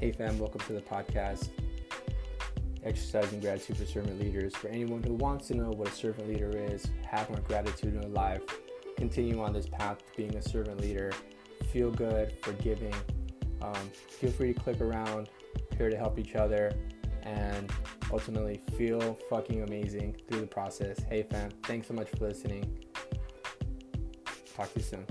Hey fam, welcome to the podcast. Exercising gratitude for servant leaders. For anyone who wants to know what a servant leader is, have more gratitude in their life, continue on this path to being a servant leader, feel good, forgiving. Um, feel free to click around, here to help each other, and ultimately feel fucking amazing through the process. Hey fam, thanks so much for listening. Talk to you soon.